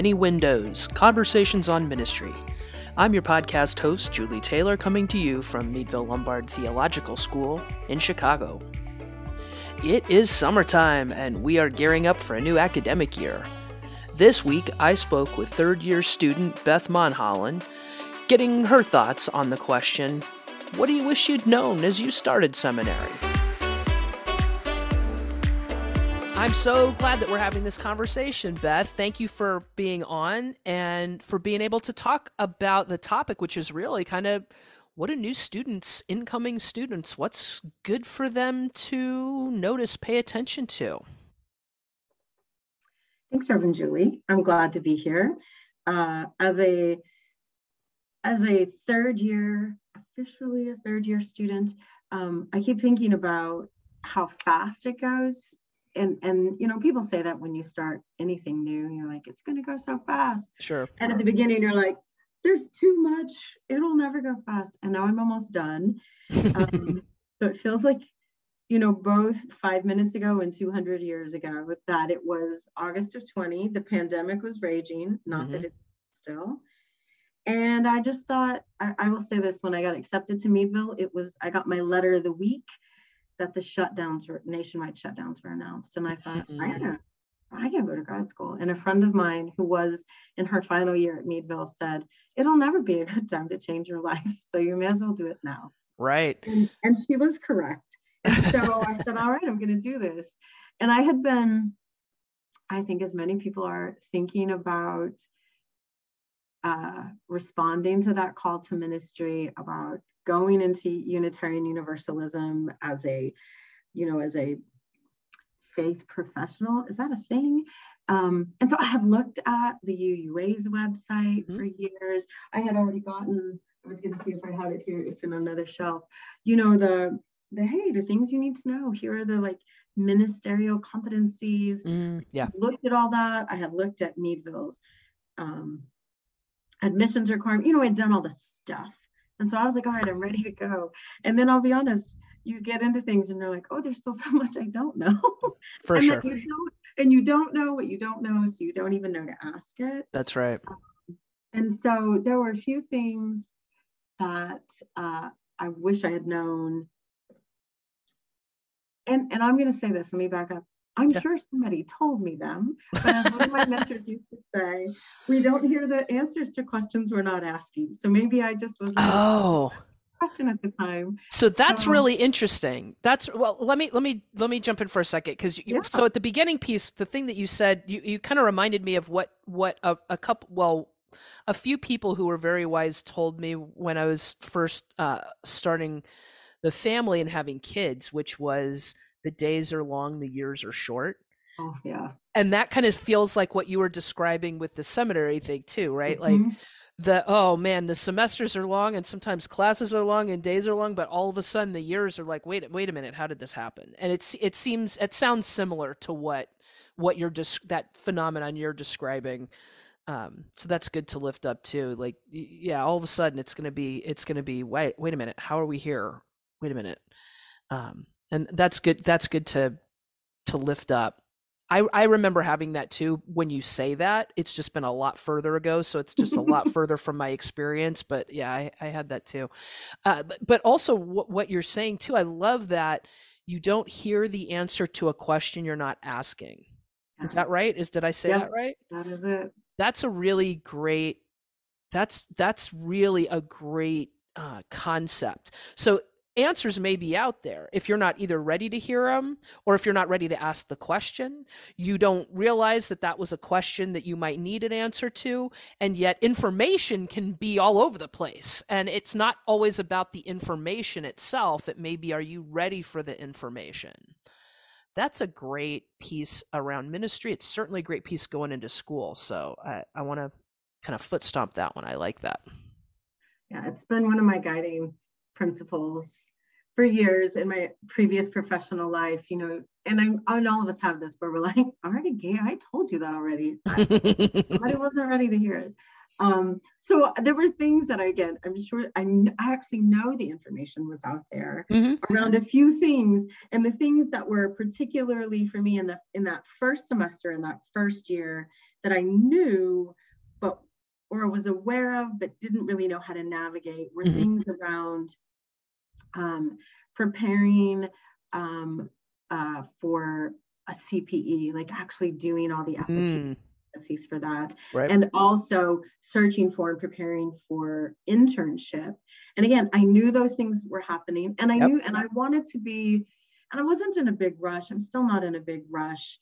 Many Windows Conversations on Ministry. I'm your podcast host, Julie Taylor, coming to you from Meadville Lombard Theological School in Chicago. It is summertime, and we are gearing up for a new academic year. This week, I spoke with third year student Beth Monhollen, getting her thoughts on the question What do you wish you'd known as you started seminary? I'm so glad that we're having this conversation, Beth. Thank you for being on and for being able to talk about the topic, which is really kind of what do new students, incoming students, what's good for them to notice, pay attention to? Thanks, Reverend Julie. I'm glad to be here. Uh, as a as a third year, officially a third year student, um, I keep thinking about how fast it goes and and you know people say that when you start anything new you're like it's going to go so fast. Sure. And at the beginning you're like there's too much. It'll never go fast. And now i'm almost done. Um, so it feels like you know both five minutes ago and 200 years ago with that it was august of 20 the pandemic was raging not mm-hmm. that it's still. And i just thought I, I will say this when i got accepted to meadville it was i got my letter of the week that the shutdowns were nationwide shutdowns were announced. And I thought, mm-hmm. I can I can go to grad school. And a friend of mine who was in her final year at Meadville said, It'll never be a good time to change your life. So you may as well do it now. Right. And, and she was correct. And so I said, All right, I'm going to do this. And I had been, I think, as many people are thinking about uh, responding to that call to ministry, about going into Unitarian Universalism as a, you know, as a faith professional. Is that a thing? Um, and so I have looked at the UUA's website mm-hmm. for years. I had already gotten, I was going to see if I had it here. It's in another shelf. You know, the, the, hey, the things you need to know. Here are the like ministerial competencies. Mm, yeah. Looked at all that. I had looked at Meadville's um, admissions requirement. You know, I'd done all the stuff. And so I was like, all right, I'm ready to go. And then I'll be honest, you get into things and you're like, oh, there's still so much I don't know. For and sure. You don't, and you don't know what you don't know, so you don't even know to ask it. That's right. Um, and so there were a few things that uh, I wish I had known. And and I'm going to say this. Let me back up. I'm yeah. sure somebody told me them, but as one of my mentors used to say, we don't hear the answers to questions we're not asking. So maybe I just was oh question at the time. So that's um, really interesting. That's well. Let me let me let me jump in for a second because yeah. so at the beginning piece, the thing that you said, you you kind of reminded me of what what a, a couple well a few people who were very wise told me when I was first uh, starting the family and having kids, which was the days are long, the years are short. Oh, yeah. And that kind of feels like what you were describing with the seminary thing too, right? Mm-hmm. Like the oh man, the semesters are long and sometimes classes are long and days are long, but all of a sudden the years are like, wait, wait a minute, how did this happen? And it's it seems it sounds similar to what what you're just that phenomenon you're describing. Um, so that's good to lift up too. Like, yeah, all of a sudden it's gonna be it's gonna be wait wait a minute, how are we here? Wait a minute. Um, and that's good that's good to to lift up. I, I remember having that too when you say that it's just been a lot further ago so it's just a lot further from my experience but yeah i, I had that too. Uh, but, but also what, what you're saying too i love that you don't hear the answer to a question you're not asking. Is that right? Is did i say that right? That is it. That's a really great that's that's really a great uh, concept. So answers may be out there. If you're not either ready to hear them or if you're not ready to ask the question you don't realize that that was a question that you might need an answer to and yet information can be all over the place. And it's not always about the information itself. It may be are you ready for the information? That's a great piece around ministry. It's certainly a great piece going into school. So i, I want to kind of foot stomp that one. I like that. Yeah it's been one of my guiding principles for years in my previous professional life, you know, and I'm and all of us have this where we're like, already gay, I told you that already. But I wasn't ready to hear it. Um, so there were things that I again, I'm sure I, I actually know the information was out there mm-hmm. around a few things, and the things that were particularly for me in the in that first semester in that first year that I knew, or was aware of, but didn't really know how to navigate were mm-hmm. things around um, preparing um, uh, for a CPE, like actually doing all the applications. Mm for that right. and also searching for and preparing for internship and again i knew those things were happening and i yep. knew and i wanted to be and i wasn't in a big rush i'm still not in a big rush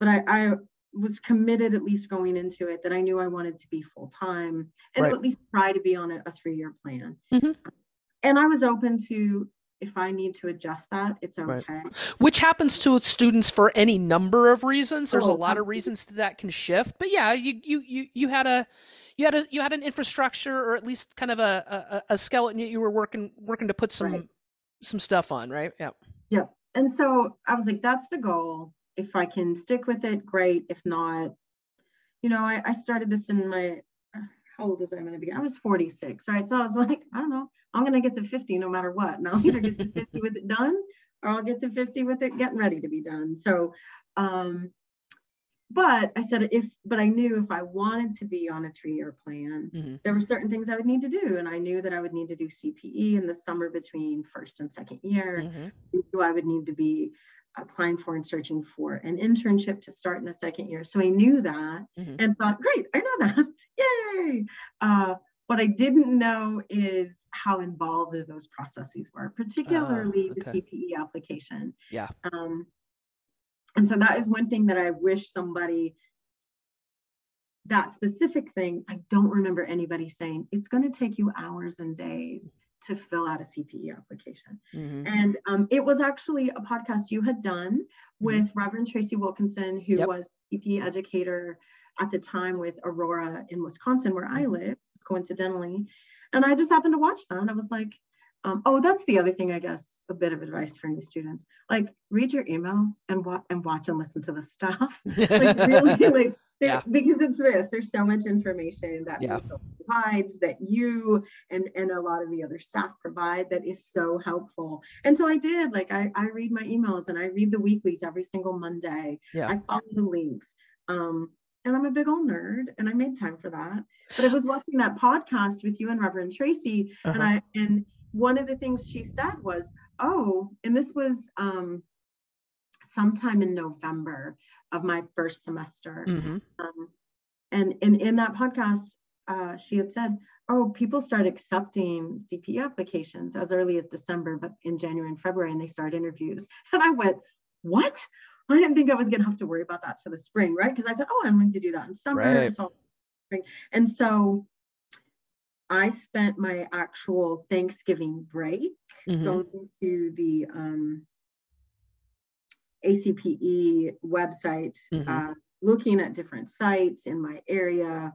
but i i was committed at least going into it that i knew i wanted to be full time and right. at least try to be on a, a three year plan mm-hmm. and i was open to if I need to adjust that, it's okay. Right. Which happens to students for any number of reasons. There's oh, a lot of reasons that, that can shift. But yeah, you you you you had a you had a you had an infrastructure or at least kind of a a, a skeleton you were working working to put some right. some stuff on, right? Yeah. Yeah. And so I was like, that's the goal. If I can stick with it, great. If not, you know, I, I started this in my how old was I going to be? I was 46, right? So I was like, I don't know, I'm going to get to 50 no matter what. And I'll either get to 50 with it done or I'll get to 50 with it getting ready to be done. So, um, but I said, if, but I knew if I wanted to be on a three year plan, mm-hmm. there were certain things I would need to do. And I knew that I would need to do CPE in the summer between first and second year. Mm-hmm. I would need to be applying for and searching for an internship to start in the second year. So I knew that mm-hmm. and thought, great, I know that. Yay. Uh, what I didn't know is how involved those processes were, particularly uh, okay. the CPE application. Yeah. Um, and so that is one thing that I wish somebody, that specific thing, I don't remember anybody saying, it's going to take you hours and days to fill out a CPE application. Mm-hmm. And um, it was actually a podcast you had done with mm-hmm. Reverend Tracy Wilkinson, who yep. was CPE educator at the time with Aurora in Wisconsin, where I mm-hmm. live, coincidentally. And I just happened to watch that. And I was like, um, oh, that's the other thing, I guess, a bit of advice for new students. Like, read your email and, wa- and watch and listen to the stuff. like, really, like, yeah. because it's this there's so much information that yeah. provides that you and and a lot of the other staff provide that is so helpful and so i did like i, I read my emails and i read the weeklies every single monday yeah. i follow the links um, and I'm a big old nerd and I made time for that. But I was watching that podcast with you and Reverend Tracy uh-huh. and I and one of the things she said was, "Oh, and this was um sometime in November of my first semester. Mm-hmm. Um, and, and in that podcast, uh, she had said, oh, people start accepting CPE applications as early as December, but in January and February, and they start interviews. And I went, what? I didn't think I was going to have to worry about that to the spring, right? Because I thought, oh, I'm going to do that in summer. Right. So, spring. And so I spent my actual Thanksgiving break mm-hmm. going to the um, ACPE website, mm-hmm. uh, looking at different sites in my area,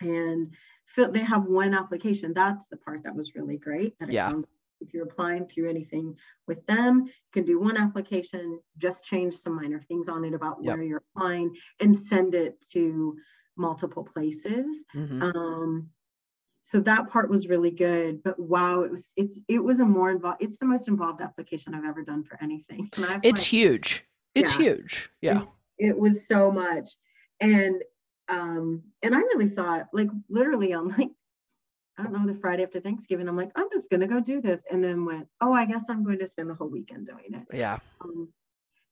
and they have one application. That's the part that was really great. That yeah. if you're applying through anything with them, you can do one application, just change some minor things on it about yep. where you're applying, and send it to multiple places. Mm-hmm. Um, so that part was really good but wow it was it's it was a more involved it's the most involved application i've ever done for anything. It's like, huge. It's yeah, huge. Yeah. It was so much. And um and i really thought like literally on like i don't know the friday after thanksgiving i'm like i'm just gonna go do this and then went oh i guess i'm going to spend the whole weekend doing it. Yeah. Um,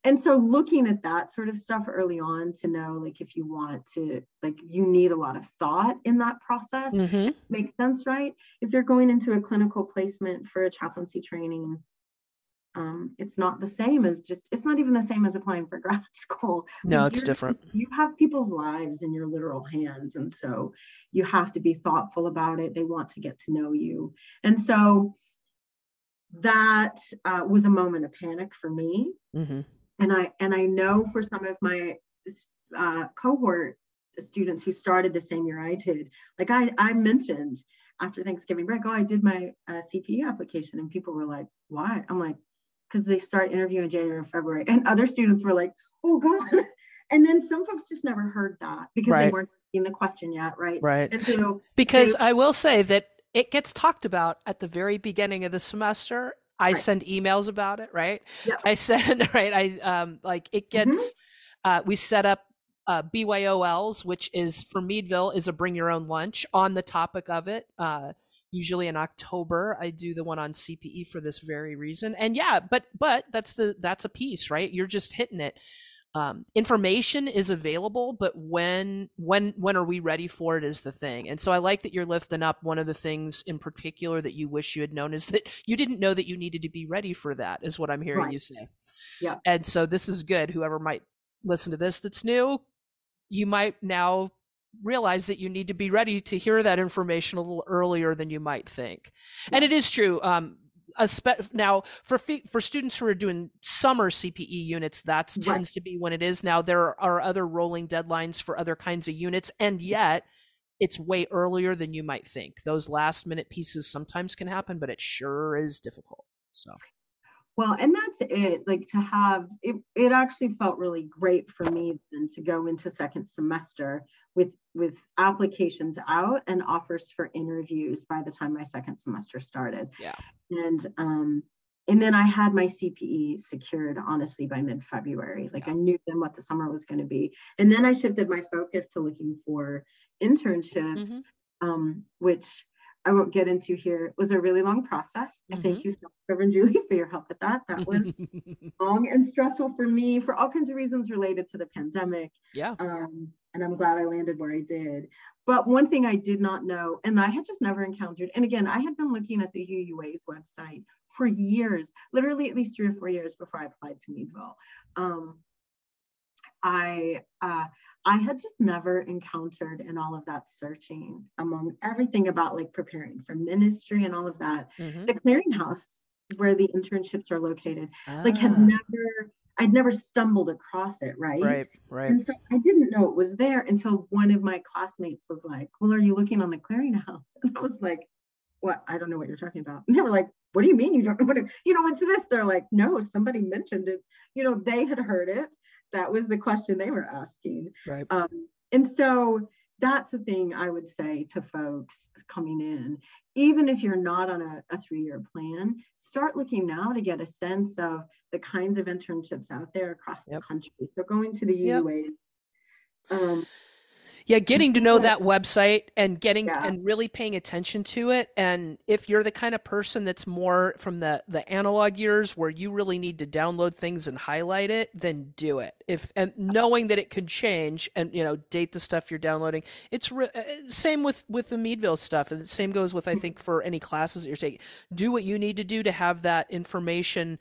and so looking at that sort of stuff early on to know like if you want to like you need a lot of thought in that process mm-hmm. makes sense right? If you're going into a clinical placement for a chaplaincy training um, it's not the same as just it's not even the same as applying for grad school. No it's different. you have people's lives in your literal hands and so you have to be thoughtful about it. They want to get to know you. And so that uh, was a moment of panic for me. Mm-hmm and I and I know for some of my uh, cohort students who started the same year I did, like I I mentioned after Thanksgiving break, oh I did my uh, CPE application, and people were like, why? I'm like, because they start interviewing January and February, and other students were like, oh god. And then some folks just never heard that because right. they weren't in the question yet, right? Right. And so because they, I will say that it gets talked about at the very beginning of the semester I right. send emails about it, right? I send right. I um like it mm-hmm. gets. Mm-hmm. Uh, we set up uh, BYOLs, which is for Meadville, is a bring your own lunch on the topic of it. Uh, usually in October, I do the one on CPE for this very reason. And yeah, but but that's the that's a piece, right? You're just hitting it. Um, information is available, but when when when are we ready for it is the thing. And so I like that you're lifting up one of the things in particular that you wish you had known is that you didn't know that you needed to be ready for that. Is what I'm hearing right. you say. Yeah. And so this is good. Whoever might listen to this that's new, you might now realize that you need to be ready to hear that information a little earlier than you might think. Yeah. And it is true. Um, spe- now for for students who are doing summer CPE units, that tends to be when it is. Now there are other rolling deadlines for other kinds of units, and yet it's way earlier than you might think. Those last minute pieces sometimes can happen, but it sure is difficult. So well, and that's it. Like to have it, it actually felt really great for me then to go into second semester with with applications out and offers for interviews by the time my second semester started. Yeah. And um and then I had my CPE secured honestly by mid February. Like yeah. I knew then what the summer was going to be. And then I shifted my focus to looking for internships, mm-hmm. um, which I won't get into here. It was a really long process. Mm-hmm. I thank you so much, Reverend Julie, for your help with that. That was long and stressful for me for all kinds of reasons related to the pandemic. Yeah. Um, and I'm glad I landed where I did. But one thing I did not know, and I had just never encountered, and again, I had been looking at the UUA's website for years, literally at least three or four years before I applied to Meadville. Um, I uh, I had just never encountered in all of that searching among everything about like preparing for ministry and all of that, mm-hmm. the clearinghouse where the internships are located, ah. like had ah. never, I'd never stumbled across it, right? Right, right. And so I didn't know it was there until one of my classmates was like, Well, are you looking on the clearinghouse? And I was like, What? I don't know what you're talking about. And they were like, What do you mean you don't know what? It, you know, it's this. They're like, No, somebody mentioned it. You know, they had heard it that was the question they were asking. Right. Um, and so that's the thing I would say to folks coming in. Even if you're not on a, a three year plan, start looking now to get a sense of the kinds of internships out there across yep. the country. So going to the UUA. Yep. Um, yeah getting to know that website and getting yeah. and really paying attention to it. And if you're the kind of person that's more from the the analog years where you really need to download things and highlight it then do it. If and knowing that it could change and you know date the stuff you're downloading it's re- uh, same with with the meadville stuff. And the same goes with i think for any classes that you're taking. Do what you need to do to have that information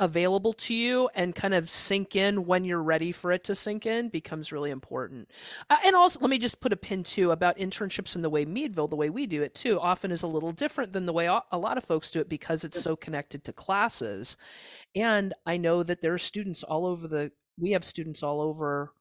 available to you and kind of sink in when you're ready for it to sink in becomes really important. Uh, and also, let me just put a pin too about internships and the way Meadville, the way we do it too, often is a little different than the way a lot of folks do it because it's so connected to classes. And I know that there are students all over the, we have students all over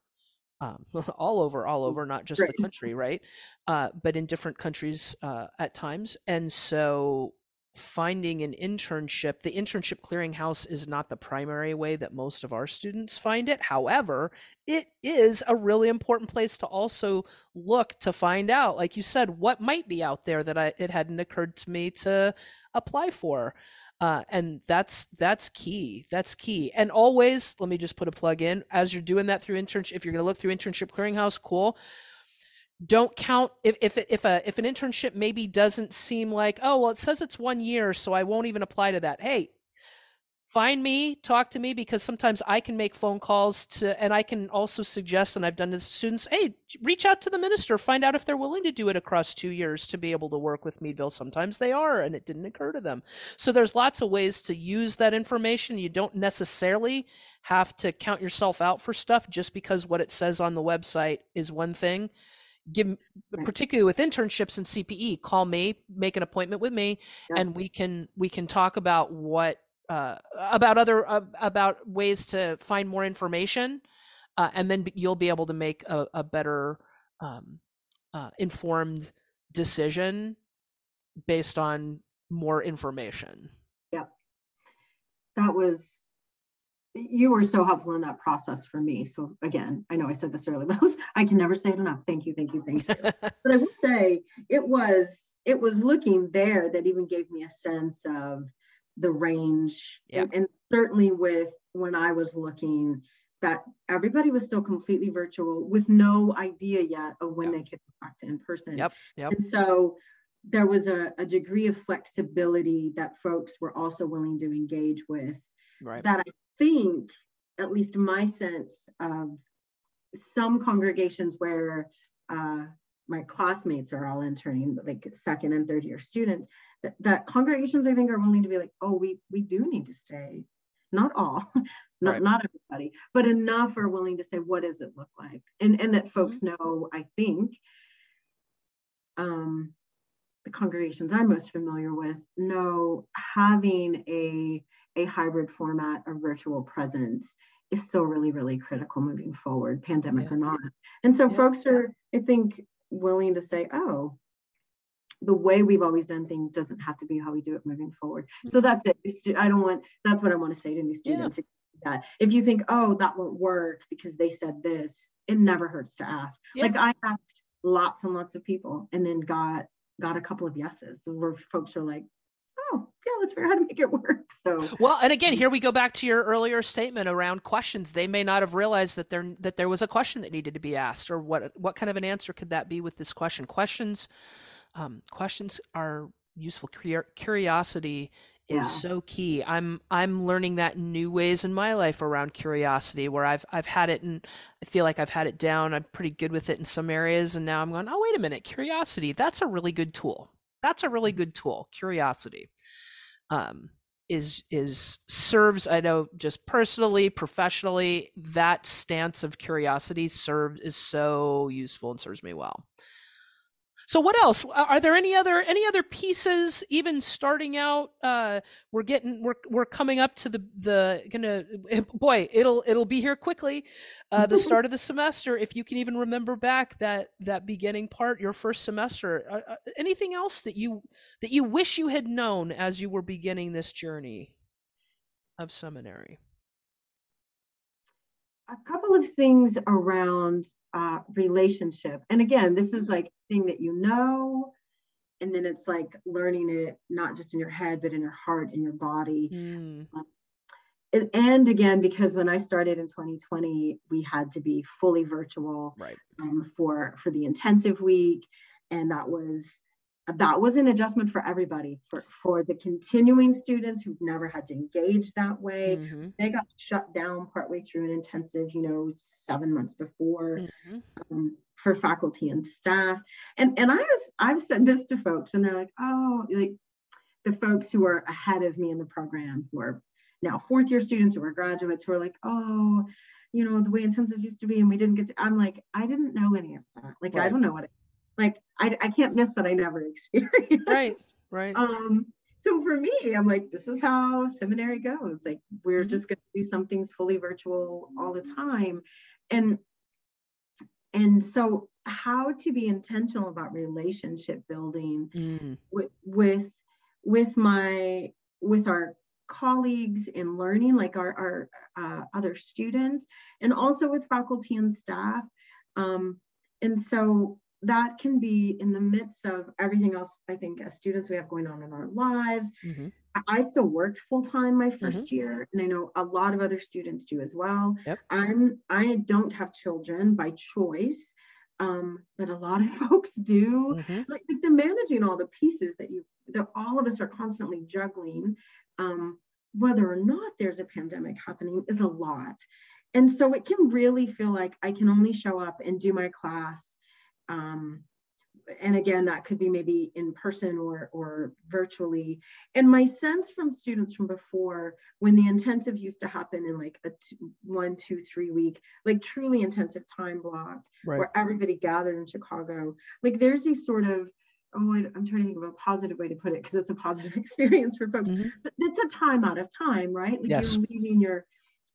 um, all over, all over, not just right. the country, right? Uh, but in different countries uh, at times. And so finding an internship, the internship clearinghouse is not the primary way that most of our students find it. However, it is a really important place to also look to find out, like you said, what might be out there that I, it hadn't occurred to me to apply for. Uh, and that's that's key. That's key. And always, let me just put a plug in as you're doing that through internship. If you're going to look through internship clearinghouse, cool don't count if if if a if an internship maybe doesn't seem like oh well it says it's one year so I won't even apply to that. Hey, find me, talk to me because sometimes I can make phone calls to and I can also suggest and I've done this to students, hey, reach out to the minister, find out if they're willing to do it across 2 years to be able to work with Meadville. Sometimes they are and it didn't occur to them. So there's lots of ways to use that information. You don't necessarily have to count yourself out for stuff just because what it says on the website is one thing give particularly with internships and CPE, call me, make an appointment with me, yeah. and we can we can talk about what uh, about other uh, about ways to find more information, uh, and then you'll be able to make a, a better um, uh, informed decision based on more information. Yeah, that was you were so helpful in that process for me. So again, I know I said this earlier, but I can never say it enough. Thank you, thank you, thank you. but I would say it was it was looking there that even gave me a sense of the range, yeah. and, and certainly with when I was looking that everybody was still completely virtual with no idea yet of when yep. they could come back to in person. Yep. Yep. And so there was a, a degree of flexibility that folks were also willing to engage with. Right. That I think, at least my sense of some congregations where uh, my classmates are all interning, like second and third year students, that, that, congregations I think are willing to be like, oh, we we do need to stay. Not all, not right. not everybody, but enough are willing to say, what does it look like? And and that folks mm-hmm. know, I think, um, the congregations I'm most familiar with know having a a hybrid format of virtual presence is still really, really critical moving forward, pandemic yeah. or not. And so yeah. folks are, I think, willing to say, oh, the way we've always done things doesn't have to be how we do it moving forward. Mm-hmm. So that's it. I don't want, that's what I want to say to new students. Yeah. That if you think, oh, that won't work because they said this, it never hurts to ask. Like I asked lots and lots of people and then got got a couple of yeses where folks are like, let's figure out how to make it work. So well, and again, here we go back to your earlier statement around questions. They may not have realized that there that there was a question that needed to be asked, or what what kind of an answer could that be with this question? Questions, um, questions are useful. Curiosity is yeah. so key. I'm I'm learning that in new ways in my life around curiosity where I've I've had it and I feel like I've had it down. I'm pretty good with it in some areas and now I'm going, "Oh, wait a minute. Curiosity. That's a really good tool. That's a really good tool. Curiosity." Um is is serves I know just personally, professionally, that stance of curiosity serves is so useful and serves me well. So what else? Are there any other any other pieces? Even starting out, uh, we're getting we're we're coming up to the the gonna boy it'll it'll be here quickly, uh, the start of the semester. If you can even remember back that that beginning part, your first semester. Uh, uh, anything else that you that you wish you had known as you were beginning this journey of seminary? A couple of things around uh, relationship. And again, this is like thing that you know, and then it's like learning it not just in your head, but in your heart, in your body. Mm. Um, and again, because when I started in 2020, we had to be fully virtual right. um, for for the intensive week, and that was that was an adjustment for everybody for for the continuing students who've never had to engage that way mm-hmm. they got shut down partway through an intensive you know seven months before mm-hmm. um, for faculty and staff and and i was i've said this to folks and they're like oh like the folks who are ahead of me in the program who are now fourth year students who are graduates who are like oh you know the way intensive used to be and we didn't get to i'm like i didn't know any of that like right. i don't know what it like I, I can't miss what I never experienced. Right, right. Um, so for me, I'm like, this is how seminary goes. Like we're mm-hmm. just gonna do some things fully virtual all the time. And and so how to be intentional about relationship building mm. with with with my with our colleagues in learning like our, our uh, other students and also with faculty and staff um, and so that can be in the midst of everything else i think as students we have going on in our lives mm-hmm. i still worked full-time my 1st mm-hmm. year and i know a lot of other students do as well yep. i'm i don't have children by choice um, but a lot of folks do mm-hmm. like, like the managing all the pieces that you that all of us are constantly juggling um, whether or not there's a pandemic happening is a lot and so it can really feel like i can only show up and do my class um, and again, that could be maybe in person or, or virtually. And my sense from students from before, when the intensive used to happen in like a two, one, two, three week, like truly intensive time block, right. where everybody gathered in Chicago, like there's these sort of oh, I, am trying to think of a positive way to put it because it's a positive experience for folks. Mm-hmm. But it's a time out of time, right? Like yes. you're leaving your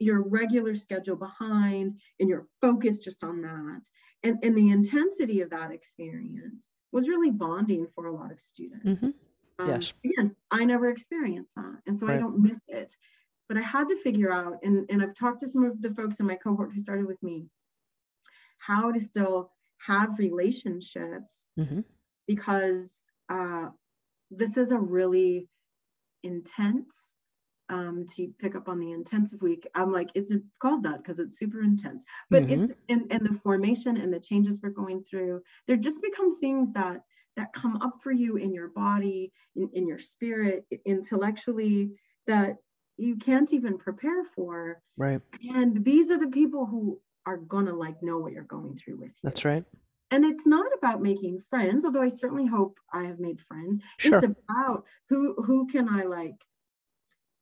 your regular schedule behind and you're focused just on that. And, and the intensity of that experience was really bonding for a lot of students. Mm-hmm. Um, yes. Again, I never experienced that. And so right. I don't miss it. But I had to figure out, and, and I've talked to some of the folks in my cohort who started with me, how to still have relationships mm-hmm. because uh, this is a really intense um, to pick up on the intensive week. I'm like, it's called that because it's super intense. But mm-hmm. it's and, and the formation and the changes we're going through, they're just become things that that come up for you in your body, in, in your spirit, intellectually, that you can't even prepare for. Right. And these are the people who are gonna like know what you're going through with you. That's right. And it's not about making friends, although I certainly hope I have made friends. Sure. It's about who who can I like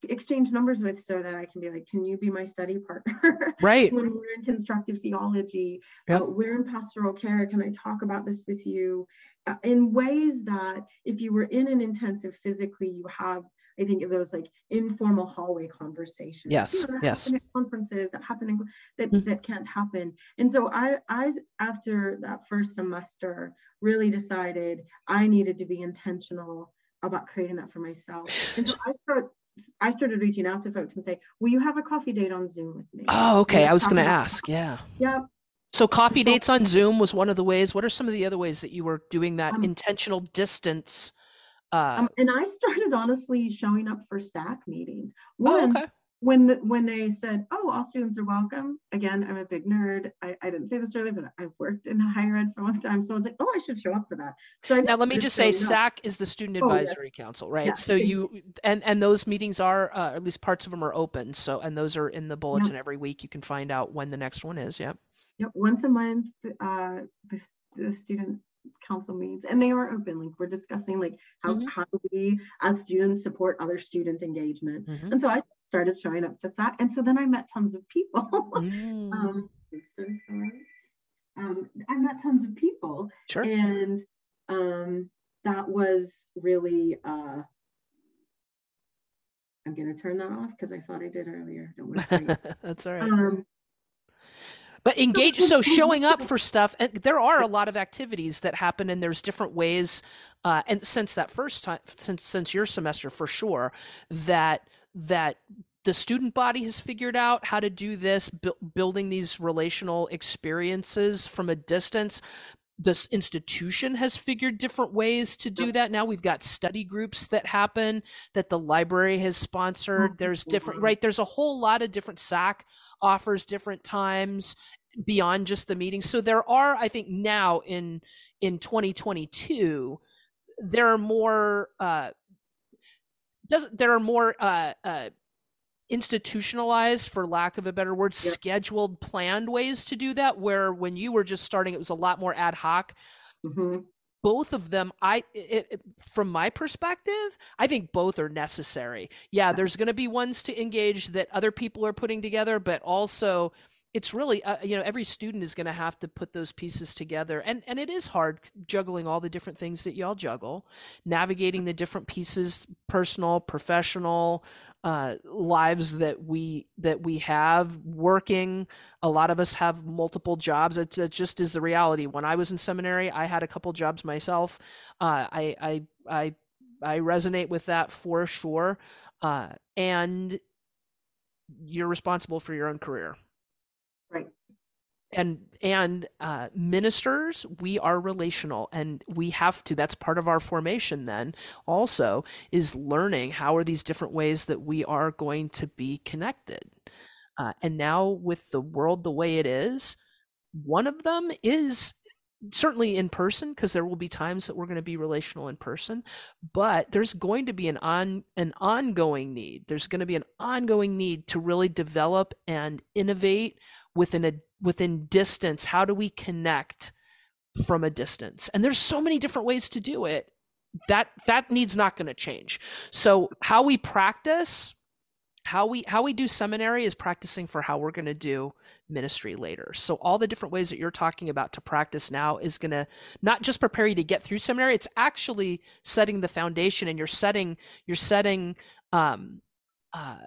exchange numbers with so that I can be like, can you be my study partner? Right. when we're in constructive theology, yep. uh, we're in pastoral care. Can I talk about this with you uh, in ways that if you were in an intensive physically, you have, I think of those like informal hallway conversations. Yes. You know, yes. conferences that happen in, that mm-hmm. that can't happen. And so I, I after that first semester, really decided I needed to be intentional about creating that for myself. And so I start I started reaching out to folks and say, "Will you have a coffee date on Zoom with me?" Oh, okay. I was going to ask. Yeah. Yeah. So coffee dates on Zoom was one of the ways. What are some of the other ways that you were doing that um, intentional distance? Uh, um, and I started honestly showing up for SAC meetings. One, oh, okay when the, when they said, "Oh, all students are welcome," again, I'm a big nerd. I, I didn't say this earlier, but I've worked in higher ed for a long time, so I was like, "Oh, I should show up for that." So now let me just say, SAC is the Student Advisory oh, yeah. Council, right? Yeah, so you and and those meetings are, uh, at least parts of them are open. So and those are in the bulletin every week. You can find out when the next one is. Yep. Yep. Once a month, uh, the, the student council meetings and they are open like we're discussing like how, mm-hmm. how do we as students support other students engagement mm-hmm. and so i started showing up to that. And so then I met tons of people. Mm. um, I'm so sorry. Um, I met tons of people. Sure. And um, that was really, uh, I'm going to turn that off because I thought I did earlier. Don't worry. That's all right. Um, but engage so showing up for stuff and there are a lot of activities that happen and there's different ways uh, and since that first time since since your semester for sure that that the student body has figured out how to do this, bu- building these relational experiences from a distance. This institution has figured different ways to do that. Now we've got study groups that happen that the library has sponsored. There's different, right? There's a whole lot of different SAC offers different times beyond just the meeting. So there are, I think, now in in 2022, there are more. Uh, does there are more uh, uh, institutionalized for lack of a better word scheduled planned ways to do that where when you were just starting it was a lot more ad hoc. Mm-hmm. both of them i it, it, from my perspective i think both are necessary. Yeah there's going to be ones to engage that other people are putting together but also it's really uh, you know every student is going to have to put those pieces together. And and it is hard juggling all the different things that y'all juggle navigating the different pieces personal professional uh, lives that we that we have working. A lot of us have multiple jobs. It's, it just is the reality. When i was in seminary i had a couple jobs myself. Uh, i i i i resonate with that for sure. Uh, and you're responsible for your own career Right. And and uh, ministers, we are relational, and we have to. That's part of our formation. Then also is learning how are these different ways that we are going to be connected. Uh, and now with the world the way it is, one of them is certainly in person because there will be times that we're going to be relational in person but there's going to be an on an ongoing need there's going to be an ongoing need to really develop and innovate within a within distance how do we connect from a distance? And there's so many different ways to do it. That that needs not going to change. So how we practice how we how we do seminary is practicing for how we're going to do ministry later. So all the different ways that you're talking about to practice now is going to not just prepare you to get through seminary, it's actually setting the foundation and you're setting you're setting um uh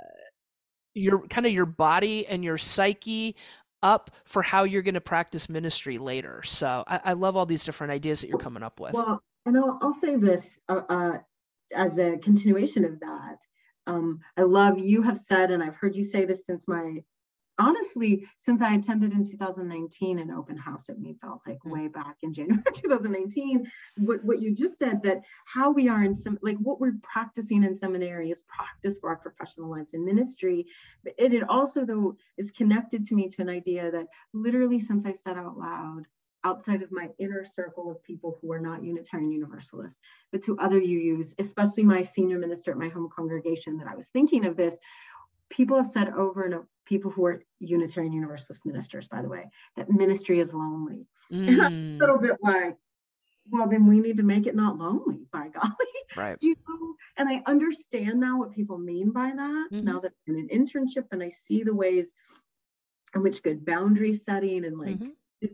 your kind of your body and your psyche up for how you're going to practice ministry later. So I, I, love all these different ideas that you're coming up with. Well, and I'll, I'll say this uh, uh, as a continuation of that. Um, I love you have said, and I've heard you say this since my honestly, since I attended in 2019 an open house at Meadville, like mm-hmm. way back in January 2019, what, what you just said that how we are in some, like what we're practicing in seminary is practice for our professional lives in ministry. But it, it also, though, is connected to me to an idea that literally since I said out loud, outside of my inner circle of people who are not Unitarian Universalists, but to other UUs, especially my senior minister at my home congregation, that I was thinking of this. People have said over and over, people who are Unitarian Universalist ministers, by the way, that ministry is lonely. Mm. And I'm a little bit like, well, then we need to make it not lonely, by golly. Right. Do you know? And I understand now what people mean by that. Mm-hmm. Now that I'm in an internship and I see the ways in which good boundary setting and like mm-hmm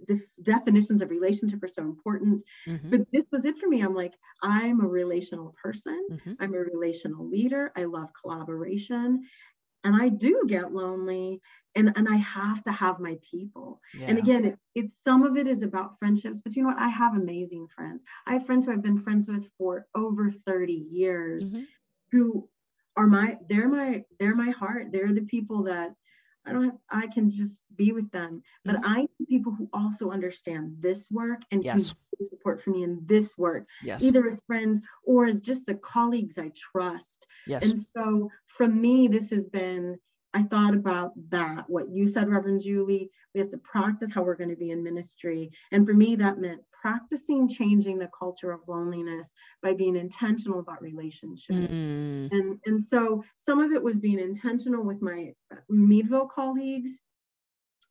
the definitions of relationship are so important. Mm-hmm. But this was it for me. I'm like, I'm a relational person. Mm-hmm. I'm a relational leader. I love collaboration. And I do get lonely and, and I have to have my people. Yeah. And again, it, it's some of it is about friendships, but you know what? I have amazing friends. I have friends who I've been friends with for over 30 years mm-hmm. who are my they're my they're my heart. They're the people that I don't have, I can just be with them. But mm-hmm. I need people who also understand this work and yes. can support for me in this work, yes. either as friends or as just the colleagues I trust. Yes. And so from me, this has been, I thought about that, what you said, Reverend Julie, we have to practice how we're going to be in ministry. And for me, that meant practicing changing the culture of loneliness by being intentional about relationships. Mm-hmm. And, and so some of it was being intentional with my Meadville colleagues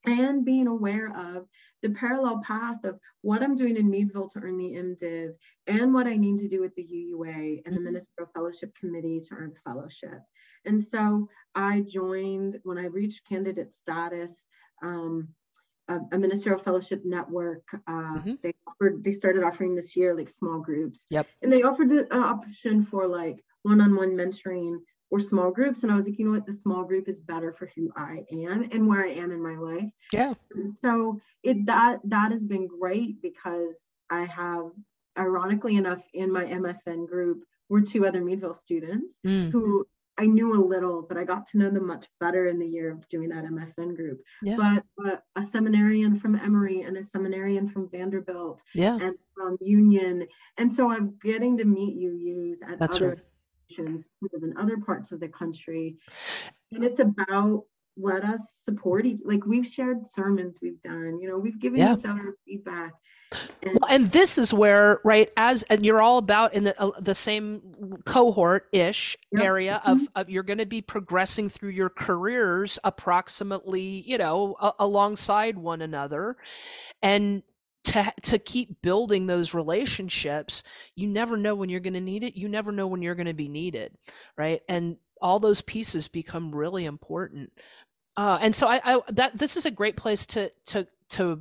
and being aware of the parallel path of what I'm doing in Meadville to earn the MDiv and what I need to do with the UUA and the mm-hmm. Ministerial Fellowship Committee to earn fellowship. And so I joined when I reached candidate status. Um, a, a, ministerial fellowship network. Uh, mm-hmm. They offered, they started offering this year like small groups. Yep. And they offered the uh, option for like one-on-one mentoring or small groups. And I was like, you know what, the small group is better for who I am and where I am in my life. Yeah. So it that that has been great because I have, ironically enough, in my MFN group were two other Meadville students mm. who I knew a little, but I got to know them much better in the year of doing that MFN group. Yeah. But uh, a seminarian from Emory and a seminarian from Vanderbilt yeah. and from Union. And so I'm getting to meet UUs at That's other right. in other parts of the country. And it's about let us support each like we've shared sermons we've done, you know, we've given yeah. each other feedback. And, well, and this is where, right, as and you're all about in the uh, the same cohort ish yep. area of, mm-hmm. of you're going to be progressing through your careers approximately, you know, a, alongside one another, and to to keep building those relationships, you never know when you're going to need it. You never know when you're going to be needed, right? And all those pieces become really important. Uh, and so I, I that this is a great place to to to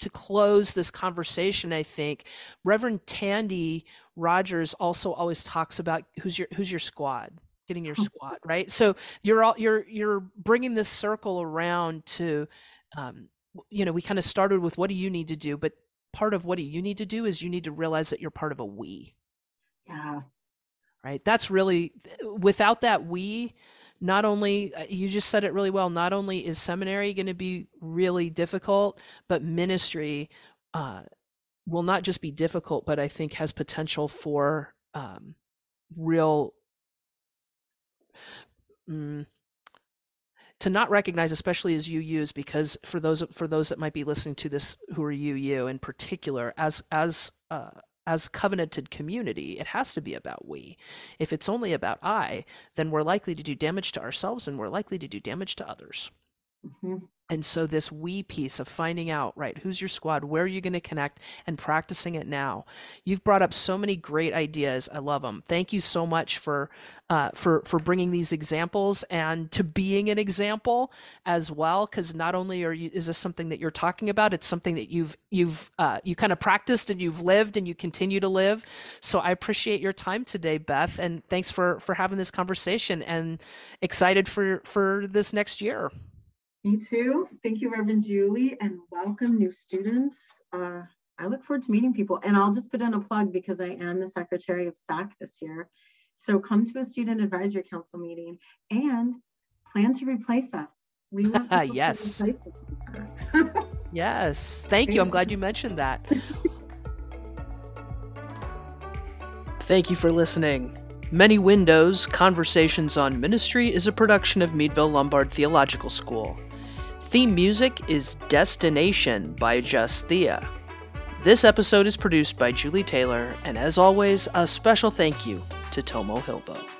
to close this conversation, I think Reverend Tandi Rogers also always talks about who's your who's your squad, getting your squad right. So you're all you're you're bringing this circle around to, um, you know, we kind of started with what do you need to do, but part of what do you need to do is you need to realize that you're part of a we. Yeah. Right. That's really without that we not only uh, you just said it really well not only is seminary going to be really difficult but ministry uh, will not just be difficult but i think has potential for um, real mm, to not recognize especially as you use because for those for those that might be listening to this who are you you in particular as as uh, as covenanted community, it has to be about we. If it's only about I, then we're likely to do damage to ourselves and we're likely to do damage to others. Mm-hmm. And so, this we piece of finding out, right, who's your squad, where are you going to connect, and practicing it now. You've brought up so many great ideas. I love them. Thank you so much for uh, for for bringing these examples and to being an example as well. Because not only are you is this something that you're talking about, it's something that you've you've uh, you kind of practiced and you've lived and you continue to live. So I appreciate your time today, Beth, and thanks for for having this conversation. And excited for for this next year. Me too. Thank you, Reverend Julie, and welcome new students. Uh, I look forward to meeting people. And I'll just put in a plug because I am the secretary of SAC this year. So come to a student advisory council meeting and plan to replace us. We want yes. yes. Thank you. I'm glad you mentioned that. Thank you for listening. Many Windows Conversations on Ministry is a production of Meadville Lombard Theological School. Theme music is Destination by Justhea. This episode is produced by Jules Taylor, and as always, a special thank you to Tomo Hilbo.